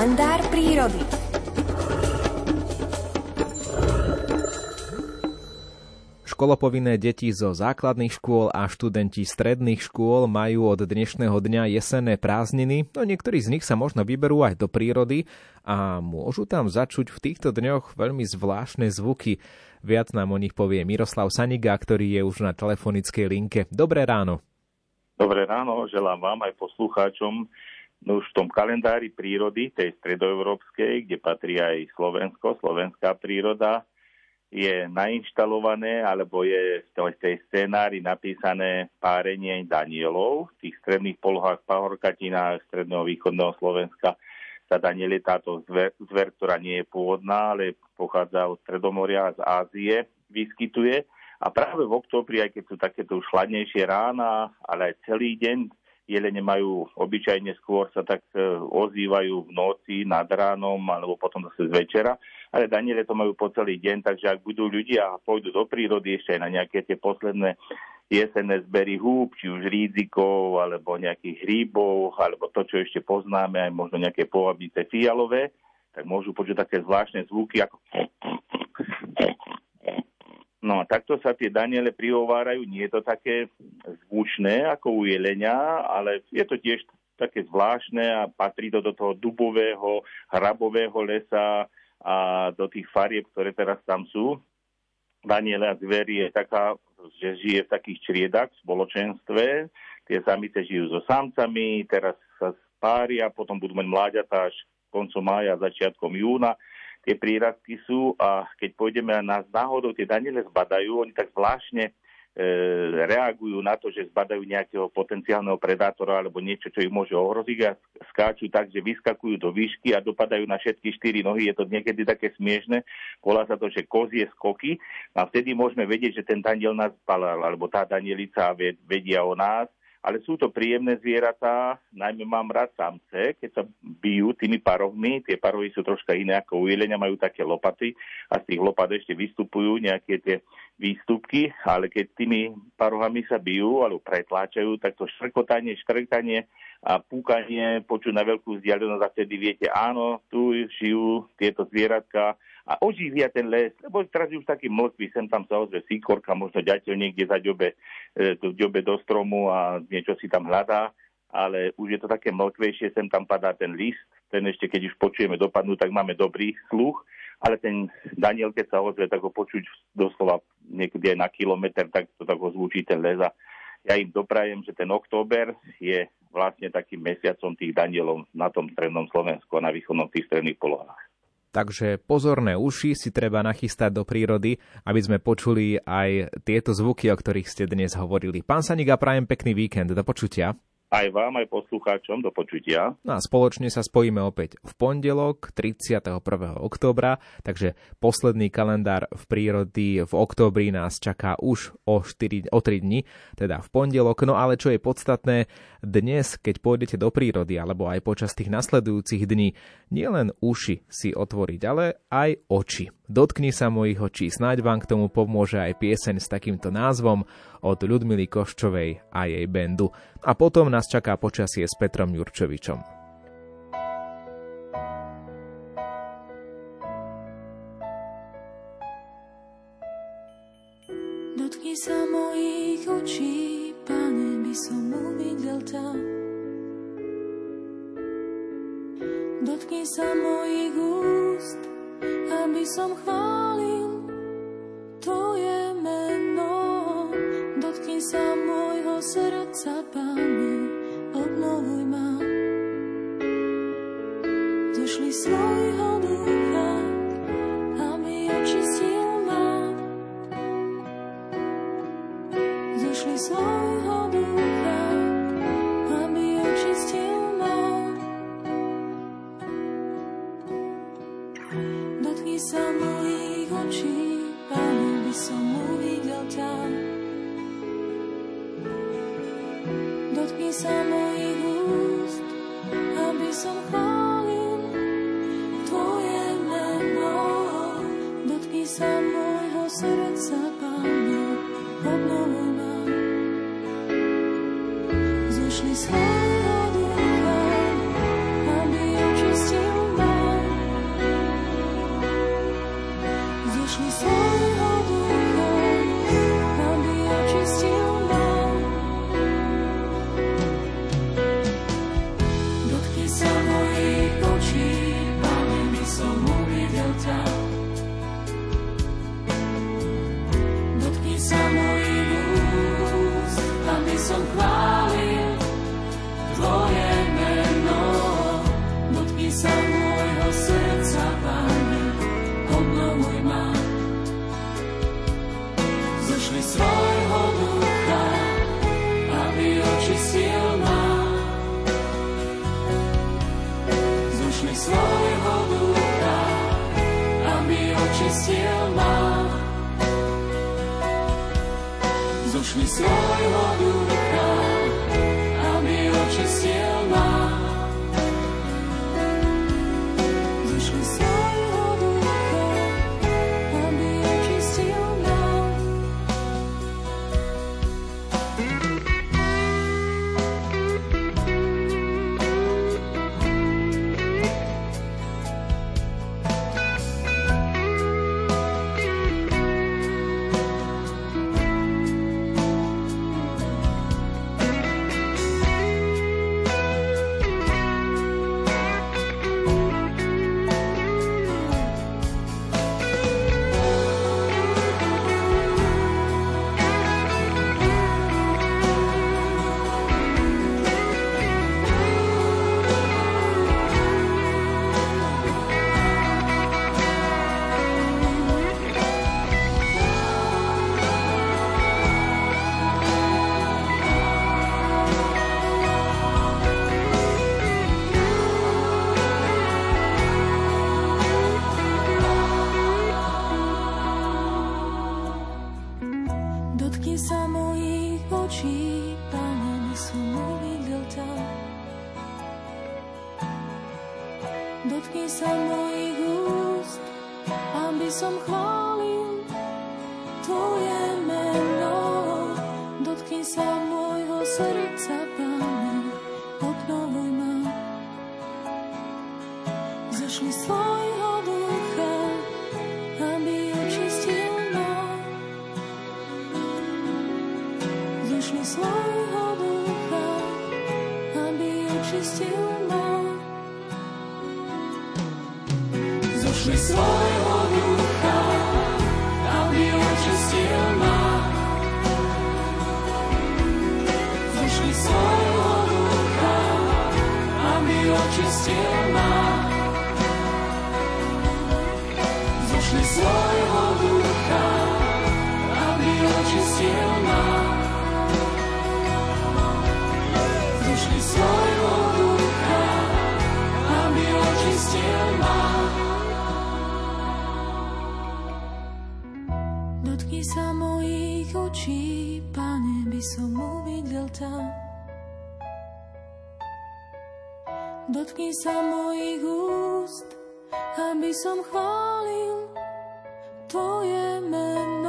kalendár prírody. Školopovinné deti zo základných škôl a študenti stredných škôl majú od dnešného dňa jesenné prázdniny, no niektorí z nich sa možno vyberú aj do prírody a môžu tam začuť v týchto dňoch veľmi zvláštne zvuky. Viac nám o nich povie Miroslav Saniga, ktorý je už na telefonickej linke. Dobré ráno. Dobré ráno, želám vám aj poslucháčom. No už v tom kalendári prírody, tej stredoeurópskej, kde patrí aj Slovensko, slovenská príroda, je nainštalované, alebo je v tej scénári napísané párenie Danielov. V tých stredných polohách, pahorkatinách stredného východného Slovenska sa Daniel je táto zver, zver, ktorá nie je pôvodná, ale pochádza od Stredomoria, z Ázie, vyskytuje. A práve v oktobri, aj keď sú takéto už chladnejšie rána, ale aj celý deň, jelene majú obyčajne skôr sa tak e, ozývajú v noci, nad ránom, alebo potom zase z večera. Ale Daniele to majú po celý deň, takže ak budú ľudia a pôjdu do prírody ešte aj na nejaké tie posledné jesenné zbery húb, či už rídzikov, alebo nejakých hríbov, alebo to, čo ešte poznáme, aj možno nejaké povabice fialové, tak môžu počuť také zvláštne zvuky ako No a takto sa tie Daniele prihovárajú, nie je to také zvučné ako u jelenia, ale je to tiež také zvláštne a patrí to do toho dubového, hrabového lesa a do tých farieb, ktoré teraz tam sú. Daniele a zveri je taká, že žije v takých čriedach v spoločenstve. Tie samice žijú so samcami, teraz sa spária, potom budú mať mláďata až koncom mája, začiatkom júna tie prírastky sú a keď pôjdeme a náhodou tie daniele zbadajú, oni tak zvláštne reagujú na to, že zbadajú nejakého potenciálneho predátora alebo niečo, čo ich môže ohroziť a skáču tak, že vyskakujú do výšky a dopadajú na všetky štyri nohy. Je to niekedy také smiešne. Volá sa to, že kozie skoky a vtedy môžeme vedieť, že ten daniel nás balal, alebo tá danielica vedia o nás ale sú to príjemné zvieratá, najmä mám rád samce, keď sa bijú tými parohmi, tie parohy sú troška iné ako u jelenia, majú také lopaty a z tých lopat ešte vystupujú nejaké tie výstupky, ale keď tými parohami sa bijú alebo pretláčajú, tak to štrkotanie, štrkanie a púkanie počuť na veľkú vzdialenosť a vtedy viete, áno, tu žijú tieto zvieratka a oživia ten les, lebo teraz už taký mŕtvý, sem tam sa ozve síkorka, možno ďateľ niekde ďobe, e, do stromu a niečo si tam hľadá, ale už je to také mlkvejšie, sem tam padá ten list, ten ešte keď už počujeme dopadnúť, tak máme dobrý sluch, ale ten Daniel, keď sa ozve, tak ho počuť doslova niekedy aj na kilometr, tak to tak ho zvučí ten les a ja im doprajem, že ten október je vlastne takým mesiacom tých Danielov na tom strednom Slovensku a na východnom tých stredných polohách. Takže pozorné uši si treba nachystať do prírody, aby sme počuli aj tieto zvuky, o ktorých ste dnes hovorili. Pán Saniga, prajem pekný víkend. Do počutia aj vám, aj poslucháčom do počutia. No a spoločne sa spojíme opäť v pondelok 31. októbra, takže posledný kalendár v prírody v októbri nás čaká už o, 4, o 3 dní, teda v pondelok. No ale čo je podstatné, dnes, keď pôjdete do prírody alebo aj počas tých nasledujúcich dní, nielen uši si otvoriť, ale aj oči. Dotkni sa mojich očí, snáď vám k tomu pomôže aj pieseň s takýmto názvom od Ľudmily Koščovej a jej bendu. A potom nás čaká počasie s Petrom Jurčovičom. Dotkni sa mojich očí, pane, by som uvidel tam. Dotkni sa mojich úst, aby som chválil Tvoje meno. Dotkni sa môjho srdca, Pane, Dotkni sa mojich očí, Pane, by som uvidel ťa. Dotkni sa mojich úst, aby som chválil Tvoje meno. Dotkni sa môjho srdca, Pane, obnovuj ma. Zošli svojho sa mojich úst, aby som chválil sa mojich úst, aby som chválil Tvoje meno. Dotkni sa môjho srdca, Pane, obnovuj ma. Zašli slova We smile. tvojich očí, pane, by som uvidel tam. Dotkni sa mojich úst, aby som chválil tvoje meno.